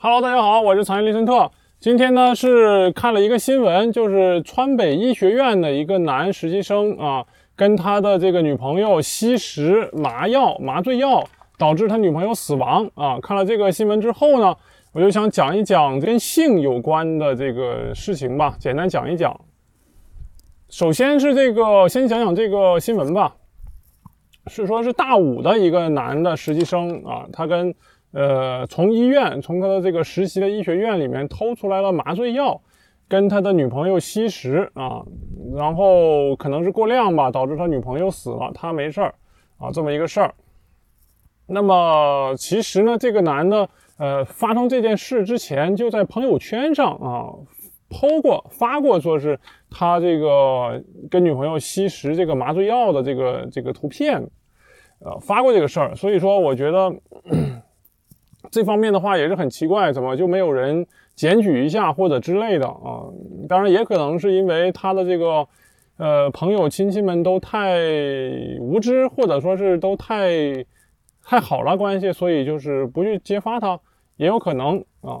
Hello，大家好，我是藏业利森特。今天呢是看了一个新闻，就是川北医学院的一个男实习生啊，跟他的这个女朋友吸食麻药、麻醉药，导致他女朋友死亡啊。看了这个新闻之后呢，我就想讲一讲跟性有关的这个事情吧，简单讲一讲。首先是这个，先讲讲这个新闻吧，是说是大五的一个男的实习生啊，他跟。呃，从医院从他的这个实习的医学院里面偷出来了麻醉药，跟他的女朋友吸食啊，然后可能是过量吧，导致他女朋友死了，他没事儿啊，这么一个事儿。那么其实呢，这个男的呃，发生这件事之前就在朋友圈上啊，剖过发过，说是他这个跟女朋友吸食这个麻醉药的这个这个图片，呃，发过这个事儿。所以说，我觉得。这方面的话也是很奇怪，怎么就没有人检举一下或者之类的啊？当然也可能是因为他的这个呃朋友亲戚们都太无知，或者说是都太太好了关系，所以就是不去揭发他，也有可能啊。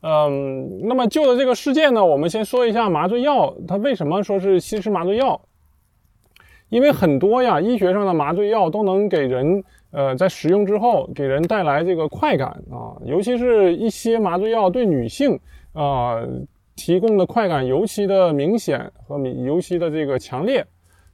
嗯，那么就的这个事件呢，我们先说一下麻醉药，它为什么说是吸食麻醉药？因为很多呀，医学上的麻醉药都能给人。呃，在使用之后给人带来这个快感啊，尤其是一些麻醉药对女性啊提供的快感尤其的明显和明尤其的这个强烈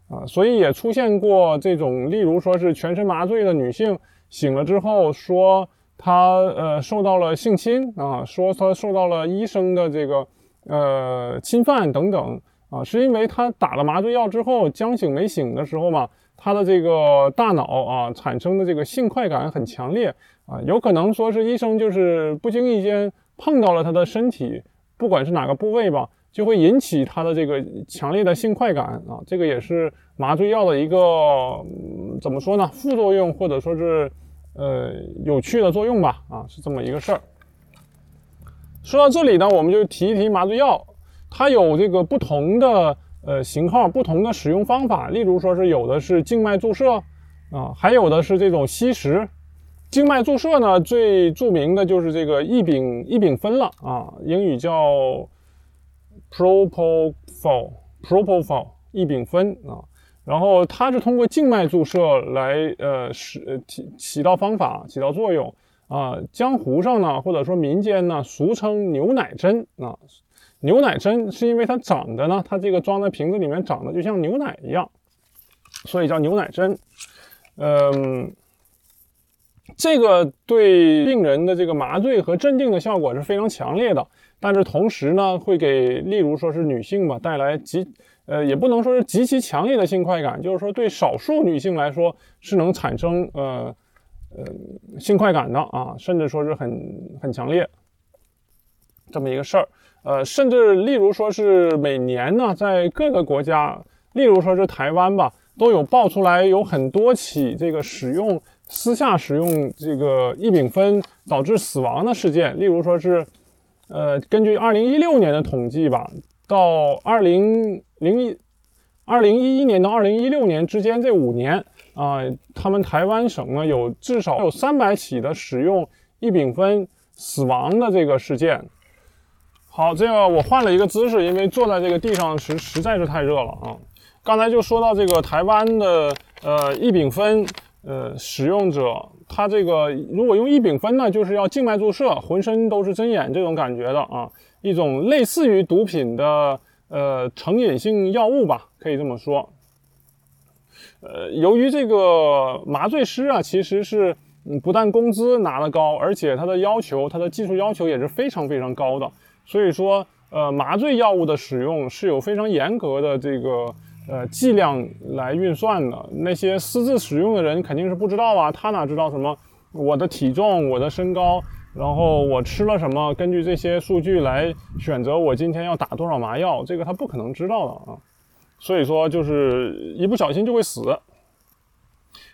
啊，所以也出现过这种，例如说是全身麻醉的女性醒了之后说她呃受到了性侵啊，说她受到了医生的这个呃侵犯等等啊，是因为她打了麻醉药之后将醒没醒的时候嘛。他的这个大脑啊产生的这个性快感很强烈啊，有可能说是医生就是不经意间碰到了他的身体，不管是哪个部位吧，就会引起他的这个强烈的性快感啊。这个也是麻醉药的一个怎么说呢？副作用或者说是呃有趣的作用吧啊，是这么一个事儿。说到这里呢，我们就提一提麻醉药，它有这个不同的。呃，型号不同的使用方法，例如说是有的是静脉注射啊，还有的是这种吸食。静脉注射呢，最著名的就是这个异丙异丙酚了啊，英语叫 propofol，propofol 异丙酚啊。然后它是通过静脉注射来呃使起起到方法起到作用啊。江湖上呢，或者说民间呢，俗称牛奶针啊。牛奶针是因为它长得呢，它这个装在瓶子里面长得就像牛奶一样，所以叫牛奶针。嗯，这个对病人的这个麻醉和镇定的效果是非常强烈的，但是同时呢，会给例如说是女性吧带来极呃也不能说是极其强烈的性快感，就是说对少数女性来说是能产生呃呃性快感的啊，甚至说是很很强烈这么一个事儿。呃，甚至例如说是每年呢，在各个国家，例如说是台湾吧，都有爆出来有很多起这个使用私下使用这个异丙酚导致死亡的事件。例如说是，呃，根据二零一六年的统计吧，到二零零一二零一一年到二零一六年之间这五年啊，他们台湾省呢有至少有三百起的使用异丙酚死亡的这个事件。好，这个我换了一个姿势，因为坐在这个地上实实在是太热了啊。刚才就说到这个台湾的呃异丙酚呃使用者，他这个如果用异丙酚呢，就是要静脉注射，浑身都是针眼这种感觉的啊，一种类似于毒品的呃成瘾性药物吧，可以这么说。呃，由于这个麻醉师啊，其实是嗯不但工资拿得高，而且他的要求，他的技术要求也是非常非常高的。所以说，呃，麻醉药物的使用是有非常严格的这个呃剂量来运算的。那些私自使用的人肯定是不知道啊，他哪知道什么我的体重、我的身高，然后我吃了什么，根据这些数据来选择我今天要打多少麻药，这个他不可能知道的啊。所以说，就是一不小心就会死。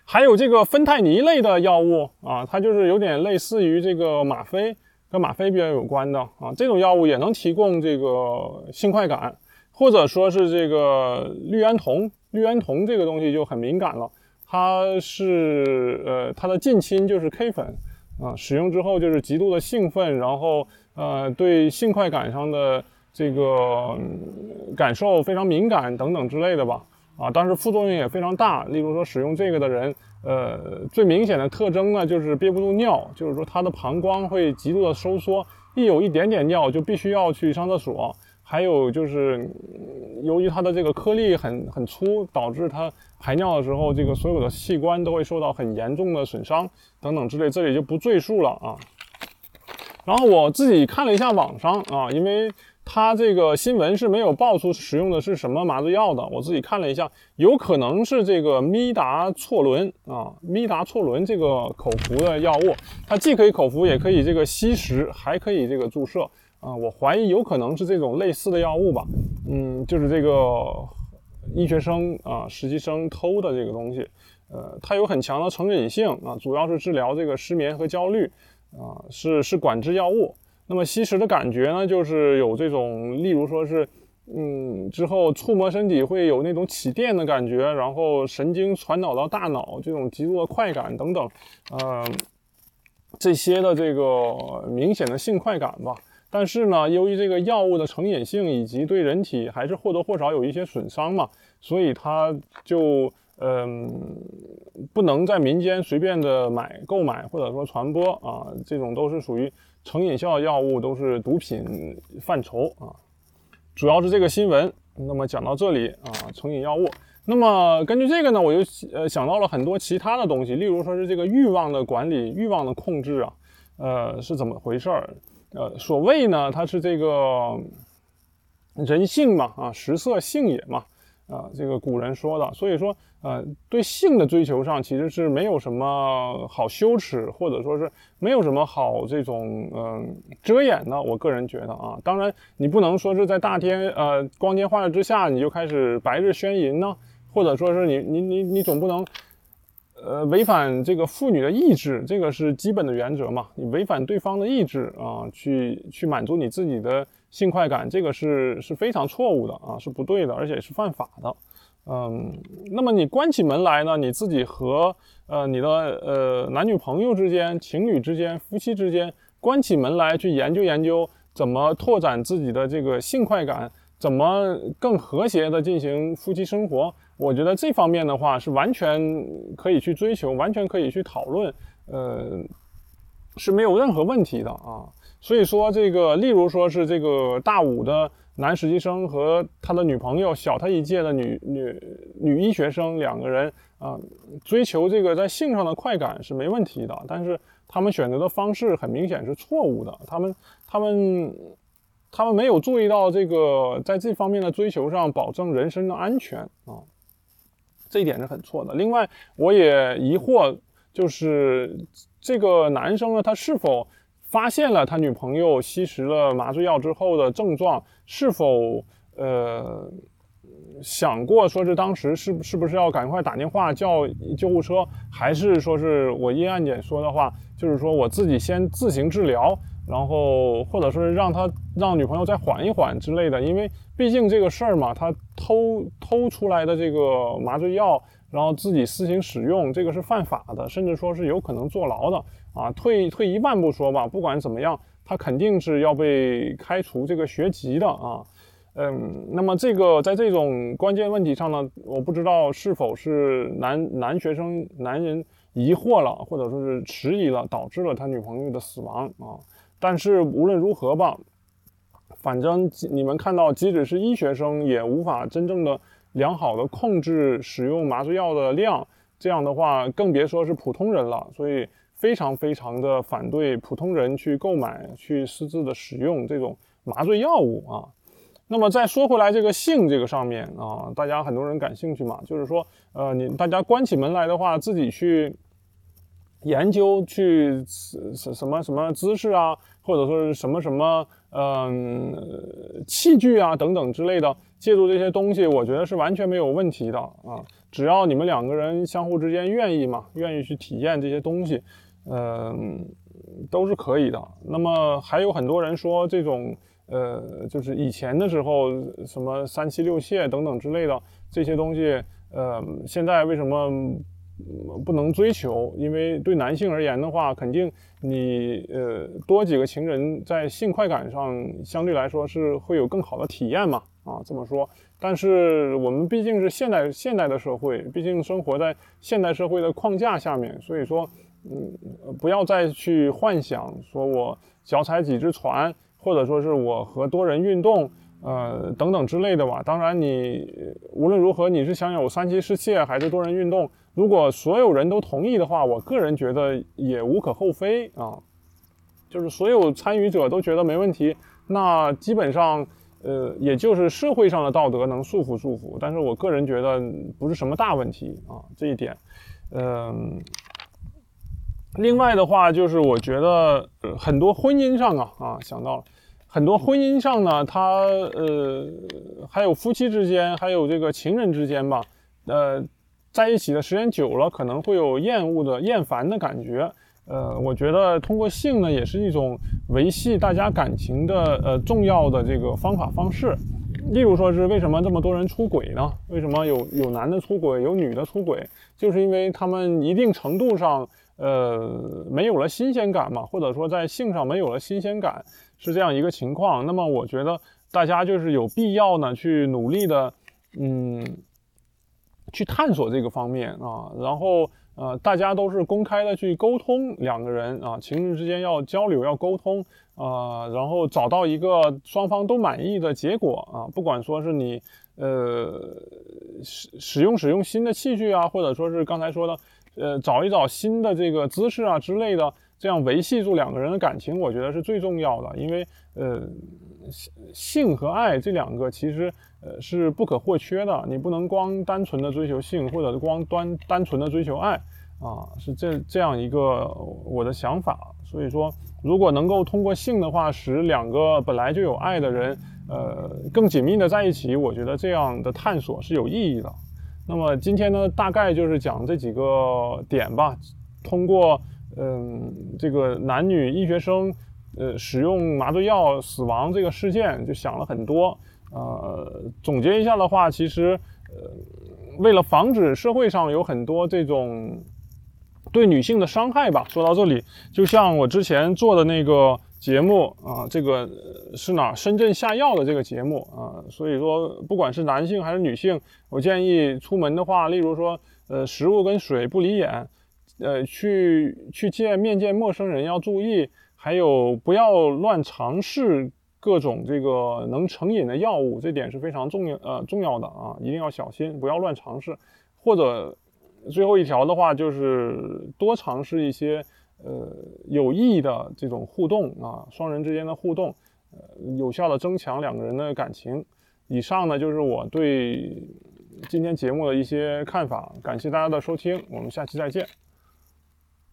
还有这个芬太尼类的药物啊，它就是有点类似于这个吗啡。跟吗啡比较有关的啊，这种药物也能提供这个性快感，或者说是这个氯胺酮，氯胺酮这个东西就很敏感了，它是呃它的近亲就是 K 粉，啊，使用之后就是极度的兴奋，然后呃对性快感上的这个感受非常敏感等等之类的吧。啊，但是副作用也非常大。例如说，使用这个的人，呃，最明显的特征呢，就是憋不住尿，就是说他的膀胱会极度的收缩，一有一点点尿就必须要去上厕所。还有就是，由于它的这个颗粒很很粗，导致它排尿的时候，这个所有的器官都会受到很严重的损伤等等之类，这里就不赘述了啊。然后我自己看了一下网上啊，因为。他这个新闻是没有爆出使用的是什么麻醉药的，我自己看了一下，有可能是这个咪达唑仑啊，咪达唑仑这个口服的药物，它既可以口服，也可以这个吸食，还可以这个注射啊。我怀疑有可能是这种类似的药物吧，嗯，就是这个医学生啊，实习生偷的这个东西，呃，它有很强的成瘾性啊，主要是治疗这个失眠和焦虑啊，是是管制药物。那么吸食的感觉呢，就是有这种，例如说是，嗯，之后触摸身体会有那种起电的感觉，然后神经传导到大脑这种极度的快感等等，呃，这些的这个明显的性快感吧。但是呢，由于这个药物的成瘾性以及对人体还是或多或少有一些损伤嘛，所以它就嗯不能在民间随便的买购买或者说传播啊，这种都是属于。成瘾效药物都是毒品范畴啊，主要是这个新闻。那么讲到这里啊，成瘾药物。那么根据这个呢，我就呃想到了很多其他的东西，例如说是这个欲望的管理、欲望的控制啊，呃是怎么回事儿？呃，所谓呢，它是这个人性嘛啊，食色性也嘛。啊，这个古人说的，所以说，呃，对性的追求上其实是没有什么好羞耻，或者说是没有什么好这种嗯遮掩的。我个人觉得啊，当然你不能说是在大天呃光天化日之下你就开始白日宣淫呢，或者说是你你你你总不能呃违反这个妇女的意志，这个是基本的原则嘛。你违反对方的意志啊，去去满足你自己的。性快感，这个是是非常错误的啊，是不对的，而且是犯法的。嗯，那么你关起门来呢，你自己和呃你的呃男女朋友之间、情侣之间、夫妻之间关起门来去研究研究怎么拓展自己的这个性快感，怎么更和谐的进行夫妻生活，我觉得这方面的话是完全可以去追求，完全可以去讨论，呃，是没有任何问题的啊。所以说，这个例如说是这个大五的男实习生和他的女朋友小他一届的女女女医学生两个人啊，追求这个在性上的快感是没问题的，但是他们选择的方式很明显是错误的。他们他们他们没有注意到这个在这方面的追求上保证人身的安全啊，这一点是很错的。另外，我也疑惑，就是这个男生呢，他是否？发现了他女朋友吸食了麻醉药之后的症状，是否呃想过说是当时是是不是要赶快打电话叫救护车，还是说是我依案件说的话，就是说我自己先自行治疗，然后或者说是让他让女朋友再缓一缓之类的，因为毕竟这个事儿嘛，他偷偷出来的这个麻醉药，然后自己私行使用，这个是犯法的，甚至说是有可能坐牢的。啊，退退一万步说吧，不管怎么样，他肯定是要被开除这个学籍的啊。嗯，那么这个在这种关键问题上呢，我不知道是否是男男学生男人疑惑了，或者说是迟疑了，导致了他女朋友的死亡啊。但是无论如何吧，反正你们看到，即使是医学生也无法真正的良好的控制使用麻醉药的量，这样的话更别说是普通人了。所以。非常非常的反对普通人去购买、去私自的使用这种麻醉药物啊。那么再说回来，这个性这个上面啊，大家很多人感兴趣嘛，就是说，呃，你大家关起门来的话，自己去研究去什什么什么姿势啊，或者说是什么什么嗯器具啊等等之类的，借助这些东西，我觉得是完全没有问题的啊。只要你们两个人相互之间愿意嘛，愿意去体验这些东西。嗯，都是可以的。那么还有很多人说这种，呃，就是以前的时候什么三妻六妾等等之类的这些东西，呃，现在为什么不能追求，因为对男性而言的话，肯定你呃多几个情人在性快感上相对来说是会有更好的体验嘛啊这么说。但是我们毕竟是现代现代的社会，毕竟生活在现代社会的框架下面，所以说嗯不要再去幻想说我脚踩几只船，或者说是我和多人运动。呃，等等之类的吧。当然，你无论如何，你是想有三妻四妾还是多人运动？如果所有人都同意的话，我个人觉得也无可厚非啊。就是所有参与者都觉得没问题，那基本上，呃，也就是社会上的道德能束缚束缚。但是我个人觉得不是什么大问题啊，这一点。嗯，另外的话，就是我觉得很多婚姻上啊啊，想到了。很多婚姻上呢，他呃，还有夫妻之间，还有这个情人之间吧，呃，在一起的时间久了，可能会有厌恶的、厌烦的感觉。呃，我觉得通过性呢，也是一种维系大家感情的呃重要的这个方法方式。例如说是为什么这么多人出轨呢？为什么有有男的出轨，有女的出轨？就是因为他们一定程度上呃没有了新鲜感嘛，或者说在性上没有了新鲜感。是这样一个情况，那么我觉得大家就是有必要呢，去努力的，嗯，去探索这个方面啊，然后呃，大家都是公开的去沟通，两个人啊，情侣之间要交流要沟通啊，然后找到一个双方都满意的结果啊，不管说是你呃使使用使用新的器具啊，或者说是刚才说的呃找一找新的这个姿势啊之类的。这样维系住两个人的感情，我觉得是最重要的。因为，呃，性和爱这两个其实，呃，是不可或缺的。你不能光单纯的追求性，或者光单单纯的追求爱，啊，是这这样一个我的想法。所以说，如果能够通过性的话，使两个本来就有爱的人，呃，更紧密的在一起，我觉得这样的探索是有意义的。那么今天呢，大概就是讲这几个点吧，通过。嗯，这个男女医学生，呃，使用麻醉药死亡这个事件，就想了很多。呃，总结一下的话，其实，呃，为了防止社会上有很多这种对女性的伤害吧。说到这里，就像我之前做的那个节目啊，这个是哪？深圳下药的这个节目啊。所以说，不管是男性还是女性，我建议出门的话，例如说，呃，食物跟水不离眼。呃，去去见面见陌生人要注意，还有不要乱尝试各种这个能成瘾的药物，这点是非常重要呃重要的啊，一定要小心，不要乱尝试。或者最后一条的话，就是多尝试一些呃有意义的这种互动啊，双人之间的互动，呃，有效的增强两个人的感情。以上呢就是我对今天节目的一些看法，感谢大家的收听，我们下期再见。